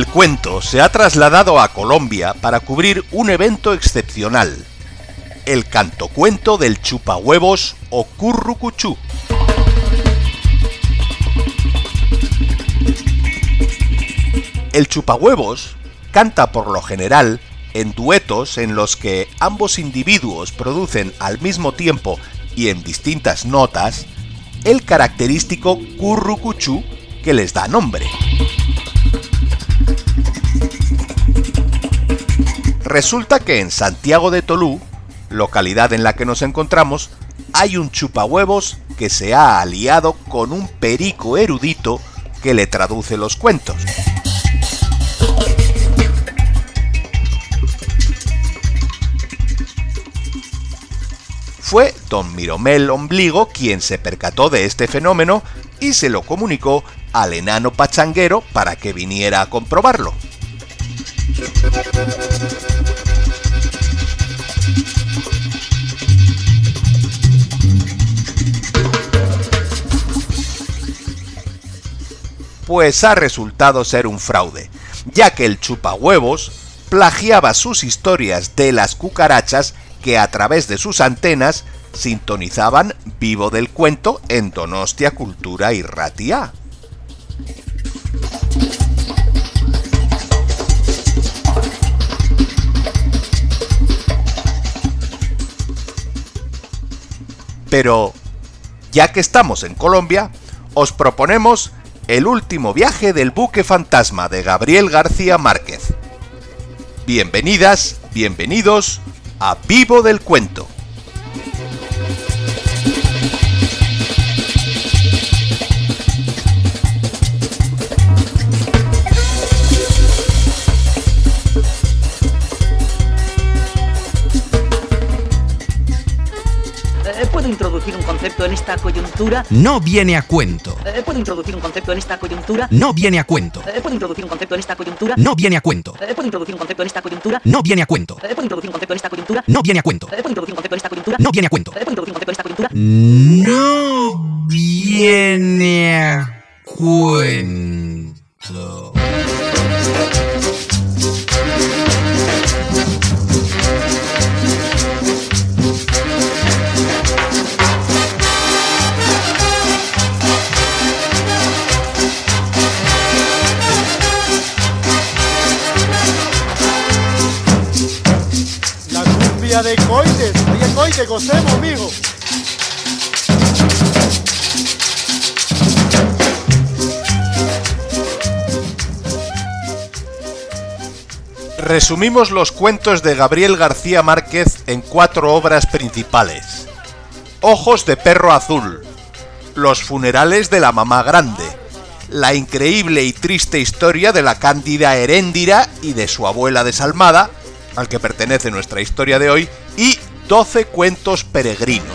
Del Cuento se ha trasladado a Colombia para cubrir un evento excepcional, el cantocuento del chupahuevos o currucuchú. El chupahuevos canta por lo general en duetos en los que ambos individuos producen al mismo tiempo y en distintas notas el característico currucuchú que les da nombre. Resulta que en Santiago de Tolú, localidad en la que nos encontramos, hay un chupahuevos que se ha aliado con un perico erudito que le traduce los cuentos. Fue don Miromel Ombligo quien se percató de este fenómeno y se lo comunicó al enano pachanguero para que viniera a comprobarlo. Pues ha resultado ser un fraude, ya que el chupahuevos plagiaba sus historias de las cucarachas que a través de sus antenas sintonizaban Vivo del Cuento en Donostia Cultura y Ratia. Pero, ya que estamos en Colombia, os proponemos el último viaje del buque fantasma de Gabriel García Márquez. Bienvenidas, bienvenidos a Vivo del Cuento. Concepto en esta coyuntura? No viene a cuento. Eh, ¿Puedo introducir un concepto en esta coyuntura? No viene a cuento. Eh, ¿Puedo introducir un concepto en esta coyuntura? No viene a cuento. Eh, ¿Puedo introducir un concepto en esta coyuntura? No viene a cuento. Eh, ¿Puedo introducir un concepto en esta coyuntura? No viene a cuento. Eh, ¿Puedo introducir un concepto en esta coyuntura? No viene a cuento. Eh, ¿Puedo introducir un concepto en esta coyuntura? No viene a cuento. De Coites. Oye, Coite, gocemos, mijo. Resumimos los cuentos de Gabriel García Márquez en cuatro obras principales. Ojos de perro azul, Los funerales de la mamá grande, la increíble y triste historia de la cándida Heréndira y de su abuela desalmada, al que pertenece nuestra historia de hoy, y 12 cuentos peregrinos.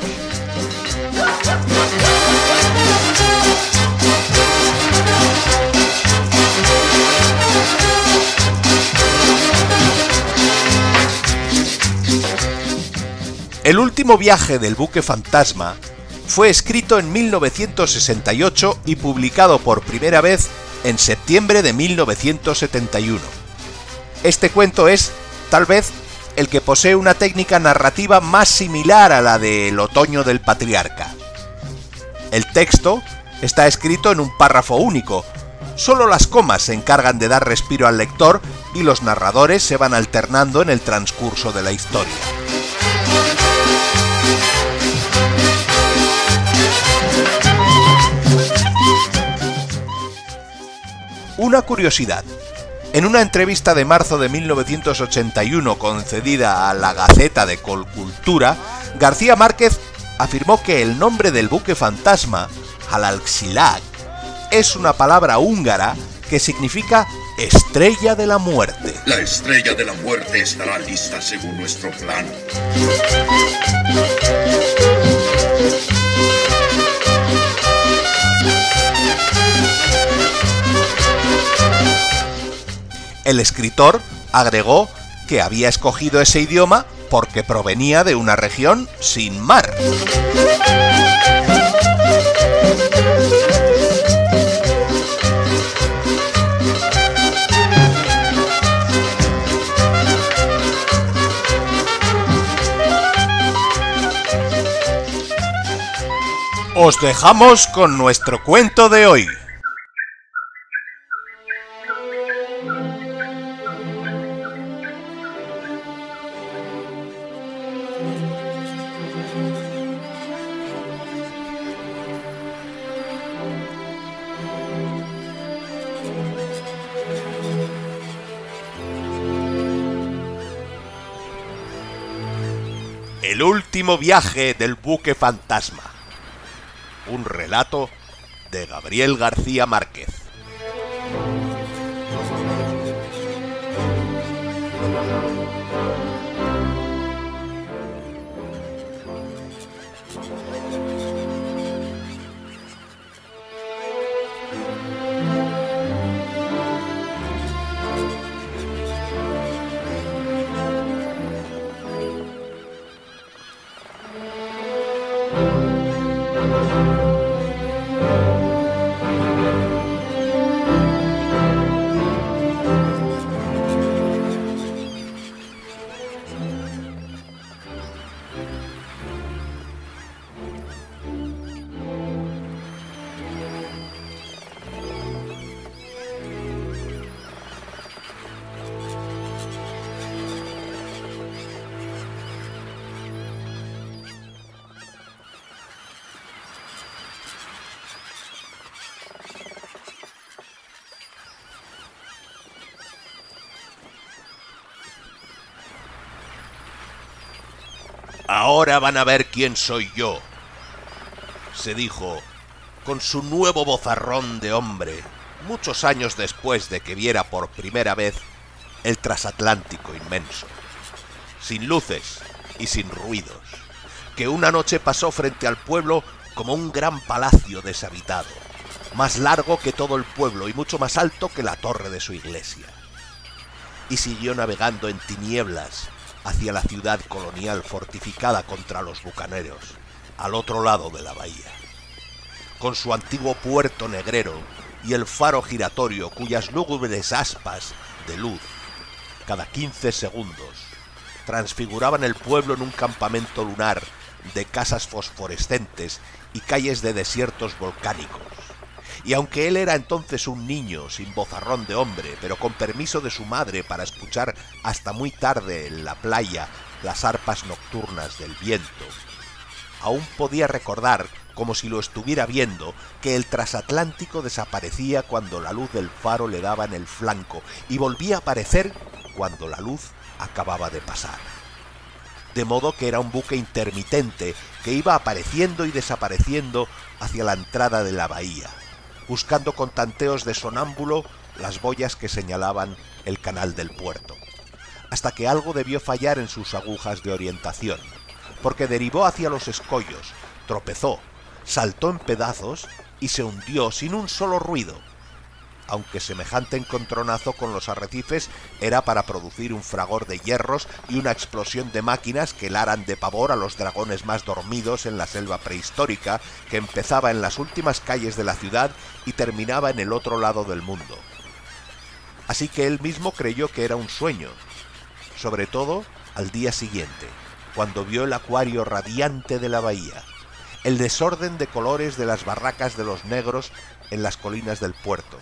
El último viaje del buque fantasma fue escrito en 1968 y publicado por primera vez en septiembre de 1971. Este cuento es, tal vez, el que posee una técnica narrativa más similar a la de El otoño del patriarca. El texto está escrito en un párrafo único, solo las comas se encargan de dar respiro al lector y los narradores se van alternando en el transcurso de la historia. Una curiosidad. En una entrevista de marzo de 1981 concedida a la Gaceta de Colcultura, García Márquez afirmó que el nombre del buque fantasma, Halalxilag, es una palabra húngara que significa estrella de la muerte. La estrella de la muerte estará lista según nuestro plan. El escritor agregó que había escogido ese idioma porque provenía de una región sin mar. Os dejamos con nuestro cuento de hoy. El último viaje del buque fantasma. Un relato de Gabriel García Márquez. Ahora van a ver quién soy yo, se dijo con su nuevo bozarrón de hombre, muchos años después de que viera por primera vez el transatlántico inmenso, sin luces y sin ruidos, que una noche pasó frente al pueblo como un gran palacio deshabitado, más largo que todo el pueblo y mucho más alto que la torre de su iglesia. Y siguió navegando en tinieblas hacia la ciudad colonial fortificada contra los bucaneros, al otro lado de la bahía. Con su antiguo puerto negrero y el faro giratorio cuyas lúgubres aspas de luz, cada 15 segundos, transfiguraban el pueblo en un campamento lunar de casas fosforescentes y calles de desiertos volcánicos. Y aunque él era entonces un niño sin bozarrón de hombre, pero con permiso de su madre para escuchar hasta muy tarde en la playa las arpas nocturnas del viento, aún podía recordar, como si lo estuviera viendo, que el transatlántico desaparecía cuando la luz del faro le daba en el flanco y volvía a aparecer cuando la luz acababa de pasar. De modo que era un buque intermitente que iba apareciendo y desapareciendo hacia la entrada de la bahía buscando con tanteos de sonámbulo las boyas que señalaban el canal del puerto, hasta que algo debió fallar en sus agujas de orientación, porque derivó hacia los escollos, tropezó, saltó en pedazos y se hundió sin un solo ruido, aunque semejante encontronazo con los arrecifes era para producir un fragor de hierros y una explosión de máquinas que laran de pavor a los dragones más dormidos en la selva prehistórica que empezaba en las últimas calles de la ciudad y terminaba en el otro lado del mundo. Así que él mismo creyó que era un sueño, sobre todo al día siguiente, cuando vio el acuario radiante de la bahía, el desorden de colores de las barracas de los negros en las colinas del puerto,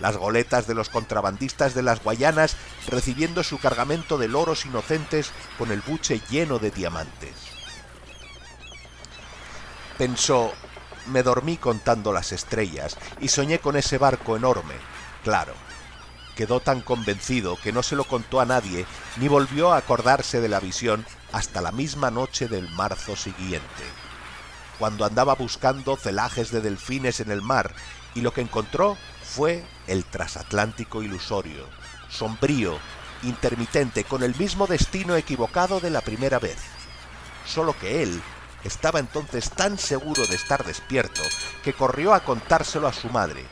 las goletas de los contrabandistas de las Guayanas recibiendo su cargamento de loros inocentes con el buche lleno de diamantes. Pensó, me dormí contando las estrellas y soñé con ese barco enorme, claro. quedó tan convencido que no se lo contó a nadie ni volvió a acordarse de la visión hasta la misma noche del marzo siguiente, cuando andaba buscando celajes de delfines en el mar y lo que encontró fue el transatlántico ilusorio, sombrío, intermitente, con el mismo destino equivocado de la primera vez. Solo que él estaba entonces tan seguro de estar despierto que corrió a contárselo a su madre.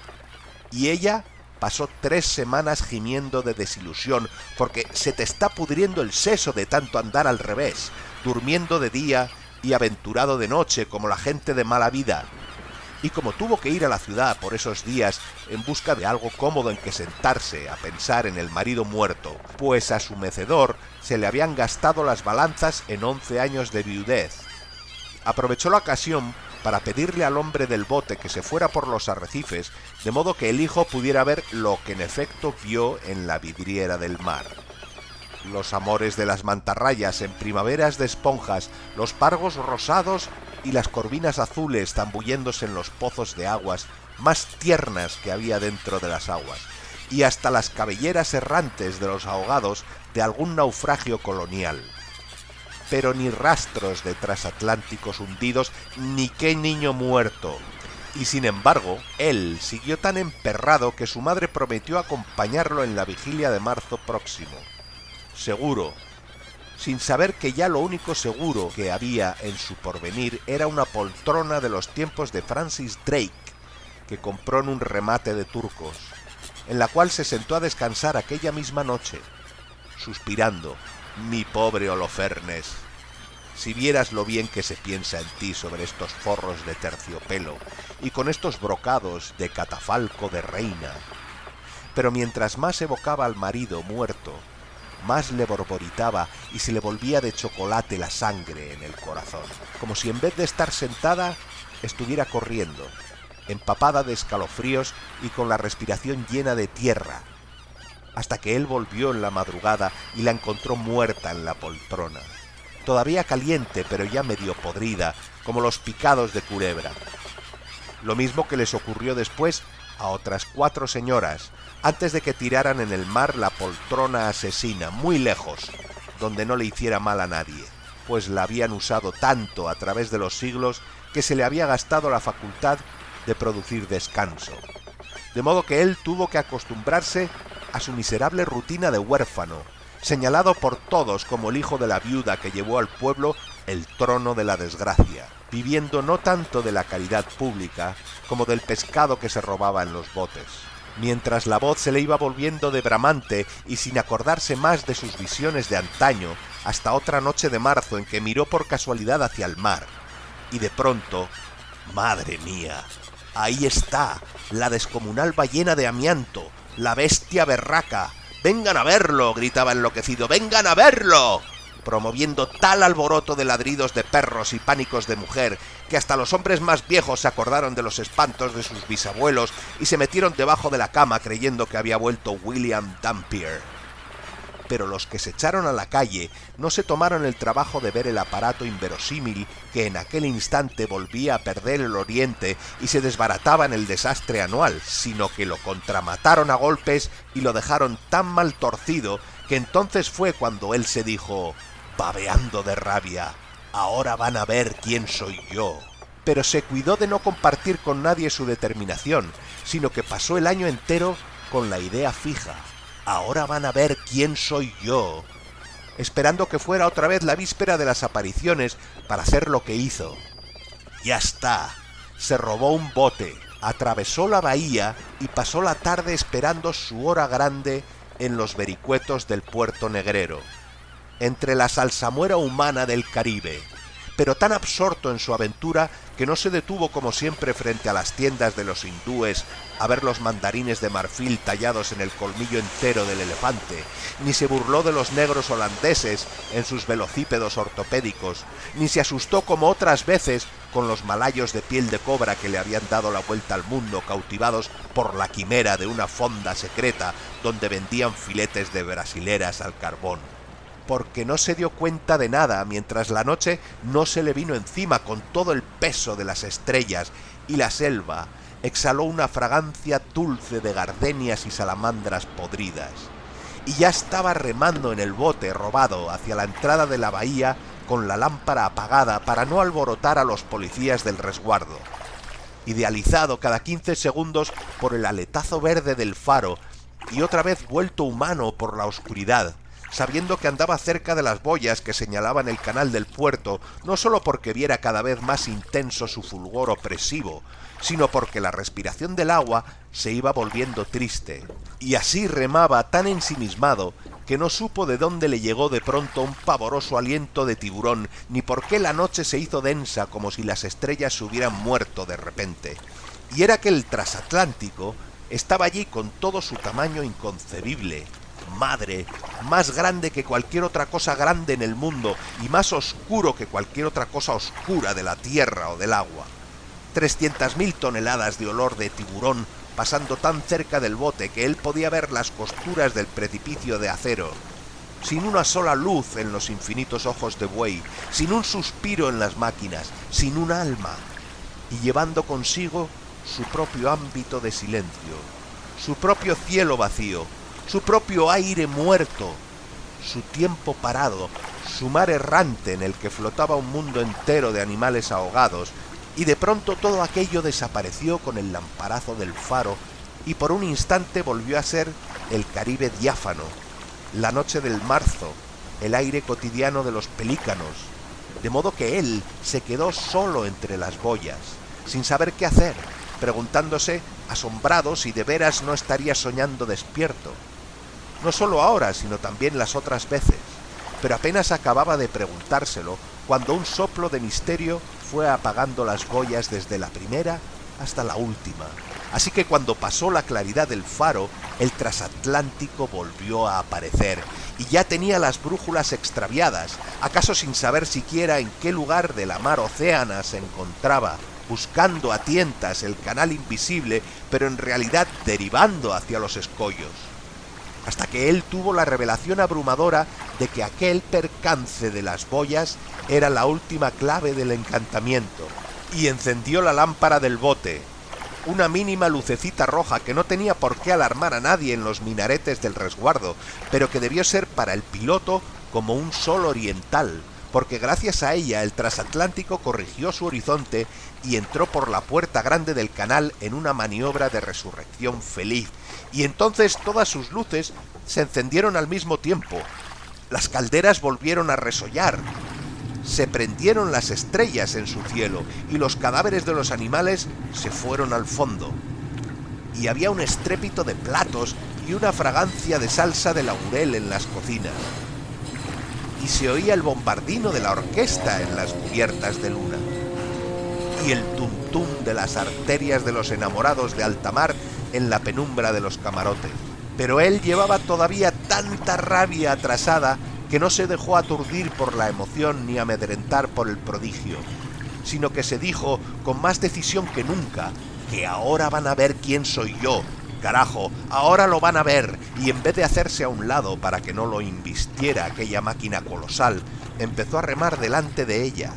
Y ella pasó tres semanas gimiendo de desilusión porque se te está pudriendo el seso de tanto andar al revés, durmiendo de día y aventurado de noche como la gente de mala vida. Y como tuvo que ir a la ciudad por esos días en busca de algo cómodo en que sentarse a pensar en el marido muerto, pues a su mecedor se le habían gastado las balanzas en once años de viudez. Aprovechó la ocasión para pedirle al hombre del bote que se fuera por los arrecifes, de modo que el hijo pudiera ver lo que en efecto vio en la vidriera del mar. Los amores de las mantarrayas en primaveras de esponjas, los pargos rosados y las corvinas azules zambulléndose en los pozos de aguas más tiernas que había dentro de las aguas, y hasta las cabelleras errantes de los ahogados de algún naufragio colonial pero ni rastros de transatlánticos hundidos, ni qué niño muerto. Y sin embargo, él siguió tan emperrado que su madre prometió acompañarlo en la vigilia de marzo próximo. Seguro, sin saber que ya lo único seguro que había en su porvenir era una poltrona de los tiempos de Francis Drake, que compró en un remate de turcos, en la cual se sentó a descansar aquella misma noche, suspirando, mi pobre Holofernes, si vieras lo bien que se piensa en ti sobre estos forros de terciopelo y con estos brocados de catafalco de reina. Pero mientras más evocaba al marido muerto, más le borboritaba y se le volvía de chocolate la sangre en el corazón, como si en vez de estar sentada estuviera corriendo, empapada de escalofríos y con la respiración llena de tierra, hasta que él volvió en la madrugada y la encontró muerta en la poltrona, todavía caliente pero ya medio podrida, como los picados de culebra. Lo mismo que les ocurrió después a otras cuatro señoras, antes de que tiraran en el mar la poltrona asesina, muy lejos, donde no le hiciera mal a nadie, pues la habían usado tanto a través de los siglos que se le había gastado la facultad de producir descanso. De modo que él tuvo que acostumbrarse a su miserable rutina de huérfano, señalado por todos como el hijo de la viuda que llevó al pueblo el trono de la desgracia, viviendo no tanto de la caridad pública como del pescado que se robaba en los botes. Mientras la voz se le iba volviendo de bramante y sin acordarse más de sus visiones de antaño, hasta otra noche de marzo en que miró por casualidad hacia el mar, y de pronto, madre mía, ahí está, la descomunal ballena de amianto, la bestia berraca. Vengan a verlo, gritaba enloquecido, vengan a verlo promoviendo tal alboroto de ladridos de perros y pánicos de mujer que hasta los hombres más viejos se acordaron de los espantos de sus bisabuelos y se metieron debajo de la cama creyendo que había vuelto William Dampier. Pero los que se echaron a la calle no se tomaron el trabajo de ver el aparato inverosímil que en aquel instante volvía a perder el oriente y se desbarataba en el desastre anual, sino que lo contramataron a golpes y lo dejaron tan mal torcido que entonces fue cuando él se dijo babeando de rabia. Ahora van a ver quién soy yo. Pero se cuidó de no compartir con nadie su determinación, sino que pasó el año entero con la idea fija. Ahora van a ver quién soy yo. Esperando que fuera otra vez la víspera de las apariciones para hacer lo que hizo. Ya está. Se robó un bote, atravesó la bahía y pasó la tarde esperando su hora grande en los vericuetos del puerto negrero entre la salsamuera humana del Caribe, pero tan absorto en su aventura que no se detuvo como siempre frente a las tiendas de los hindúes a ver los mandarines de marfil tallados en el colmillo entero del elefante, ni se burló de los negros holandeses en sus velocípedos ortopédicos, ni se asustó como otras veces con los malayos de piel de cobra que le habían dado la vuelta al mundo cautivados por la quimera de una fonda secreta donde vendían filetes de brasileras al carbón porque no se dio cuenta de nada mientras la noche no se le vino encima con todo el peso de las estrellas y la selva, exhaló una fragancia dulce de gardenias y salamandras podridas, y ya estaba remando en el bote robado hacia la entrada de la bahía con la lámpara apagada para no alborotar a los policías del resguardo. Idealizado cada quince segundos por el aletazo verde del faro y otra vez vuelto humano por la oscuridad, sabiendo que andaba cerca de las boyas que señalaban el canal del puerto, no sólo porque viera cada vez más intenso su fulgor opresivo, sino porque la respiración del agua se iba volviendo triste, y así remaba tan ensimismado que no supo de dónde le llegó de pronto un pavoroso aliento de tiburón, ni por qué la noche se hizo densa como si las estrellas se hubieran muerto de repente. Y era que el trasatlántico estaba allí con todo su tamaño inconcebible, madre, más grande que cualquier otra cosa grande en el mundo y más oscuro que cualquier otra cosa oscura de la tierra o del agua. Trescientas mil toneladas de olor de tiburón pasando tan cerca del bote que él podía ver las costuras del precipicio de acero, sin una sola luz en los infinitos ojos de buey, sin un suspiro en las máquinas, sin un alma, y llevando consigo su propio ámbito de silencio, su propio cielo vacío, su propio aire muerto, su tiempo parado, su mar errante en el que flotaba un mundo entero de animales ahogados, y de pronto todo aquello desapareció con el lamparazo del faro y por un instante volvió a ser el Caribe diáfano, la noche del marzo, el aire cotidiano de los pelícanos, de modo que él se quedó solo entre las boyas, sin saber qué hacer, preguntándose, asombrado, si de veras no estaría soñando despierto. No solo ahora, sino también las otras veces, pero apenas acababa de preguntárselo cuando un soplo de misterio fue apagando las boyas desde la primera hasta la última. Así que cuando pasó la claridad del faro, el trasatlántico volvió a aparecer y ya tenía las brújulas extraviadas, acaso sin saber siquiera en qué lugar de la mar océana se encontraba, buscando a tientas el canal invisible, pero en realidad derivando hacia los escollos hasta que él tuvo la revelación abrumadora de que aquel percance de las boyas era la última clave del encantamiento, y encendió la lámpara del bote, una mínima lucecita roja que no tenía por qué alarmar a nadie en los minaretes del resguardo, pero que debió ser para el piloto como un sol oriental, porque gracias a ella el transatlántico corrigió su horizonte y entró por la puerta grande del canal en una maniobra de resurrección feliz, y entonces todas sus luces se encendieron al mismo tiempo. Las calderas volvieron a resollar. Se prendieron las estrellas en su cielo y los cadáveres de los animales se fueron al fondo. Y había un estrépito de platos y una fragancia de salsa de laurel en las cocinas. Y se oía el bombardino de la orquesta en las cubiertas de luna. Y el tum-tum de las arterias de los enamorados de altamar en la penumbra de los camarotes. Pero él llevaba todavía tanta rabia atrasada que no se dejó aturdir por la emoción ni amedrentar por el prodigio, sino que se dijo con más decisión que nunca que ahora van a ver quién soy yo. Carajo, ahora lo van a ver, y en vez de hacerse a un lado para que no lo invistiera aquella máquina colosal, empezó a remar delante de ella,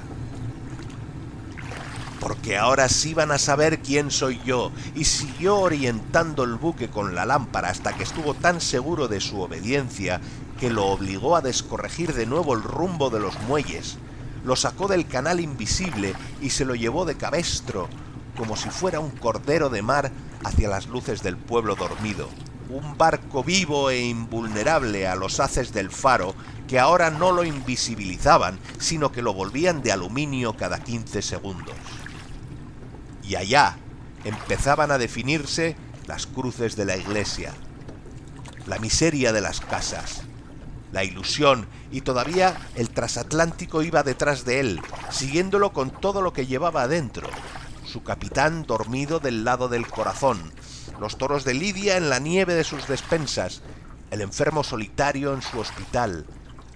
porque ahora sí van a saber quién soy yo, y siguió orientando el buque con la lámpara hasta que estuvo tan seguro de su obediencia que lo obligó a descorregir de nuevo el rumbo de los muelles, lo sacó del canal invisible y se lo llevó de cabestro, como si fuera un cordero de mar hacia las luces del pueblo dormido, un barco vivo e invulnerable a los haces del faro que ahora no lo invisibilizaban, sino que lo volvían de aluminio cada 15 segundos allá empezaban a definirse las cruces de la iglesia, la miseria de las casas, la ilusión y todavía el transatlántico iba detrás de él, siguiéndolo con todo lo que llevaba adentro, su capitán dormido del lado del corazón, los toros de Lidia en la nieve de sus despensas, el enfermo solitario en su hospital,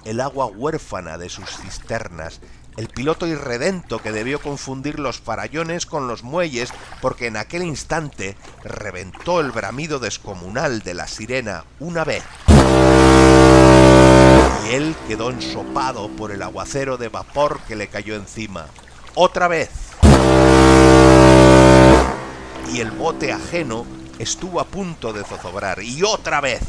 el agua huérfana de sus cisternas, el piloto irredento que debió confundir los farallones con los muelles porque en aquel instante reventó el bramido descomunal de la sirena una vez. Y él quedó ensopado por el aguacero de vapor que le cayó encima. Otra vez. y el bote ajeno estuvo a punto de zozobrar. Y otra vez.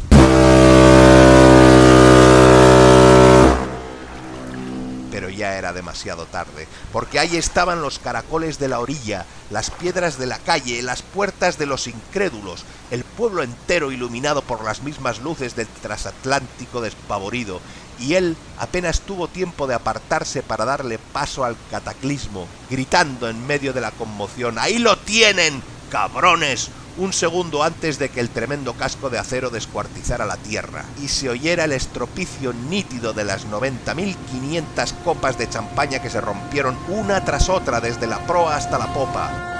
Era demasiado tarde, porque ahí estaban los caracoles de la orilla, las piedras de la calle, las puertas de los incrédulos, el pueblo entero iluminado por las mismas luces del transatlántico despavorido, y él apenas tuvo tiempo de apartarse para darle paso al cataclismo, gritando en medio de la conmoción ¡Ahí lo tienen! ¡Cabrones! Un segundo antes de que el tremendo casco de acero descuartizara la tierra y se oyera el estropicio nítido de las 90.500 copas de champaña que se rompieron una tras otra desde la proa hasta la popa.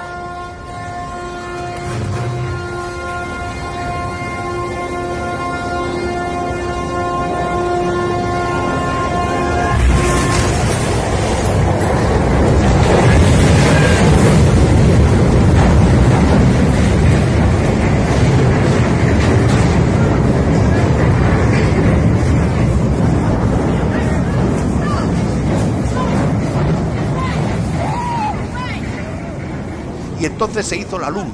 Se hizo la luz,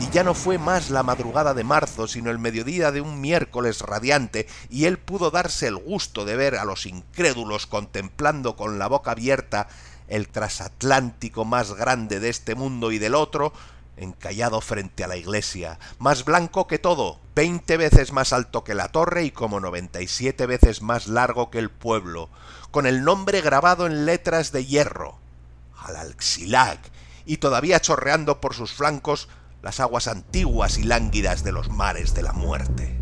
y ya no fue más la madrugada de marzo, sino el mediodía de un miércoles radiante, y él pudo darse el gusto de ver a los incrédulos contemplando con la boca abierta el transatlántico más grande de este mundo y del otro, encallado frente a la iglesia, más blanco que todo, veinte veces más alto que la torre y como noventa y siete veces más largo que el pueblo, con el nombre grabado en letras de hierro, Alalxilac, y todavía chorreando por sus flancos las aguas antiguas y lánguidas de los mares de la muerte.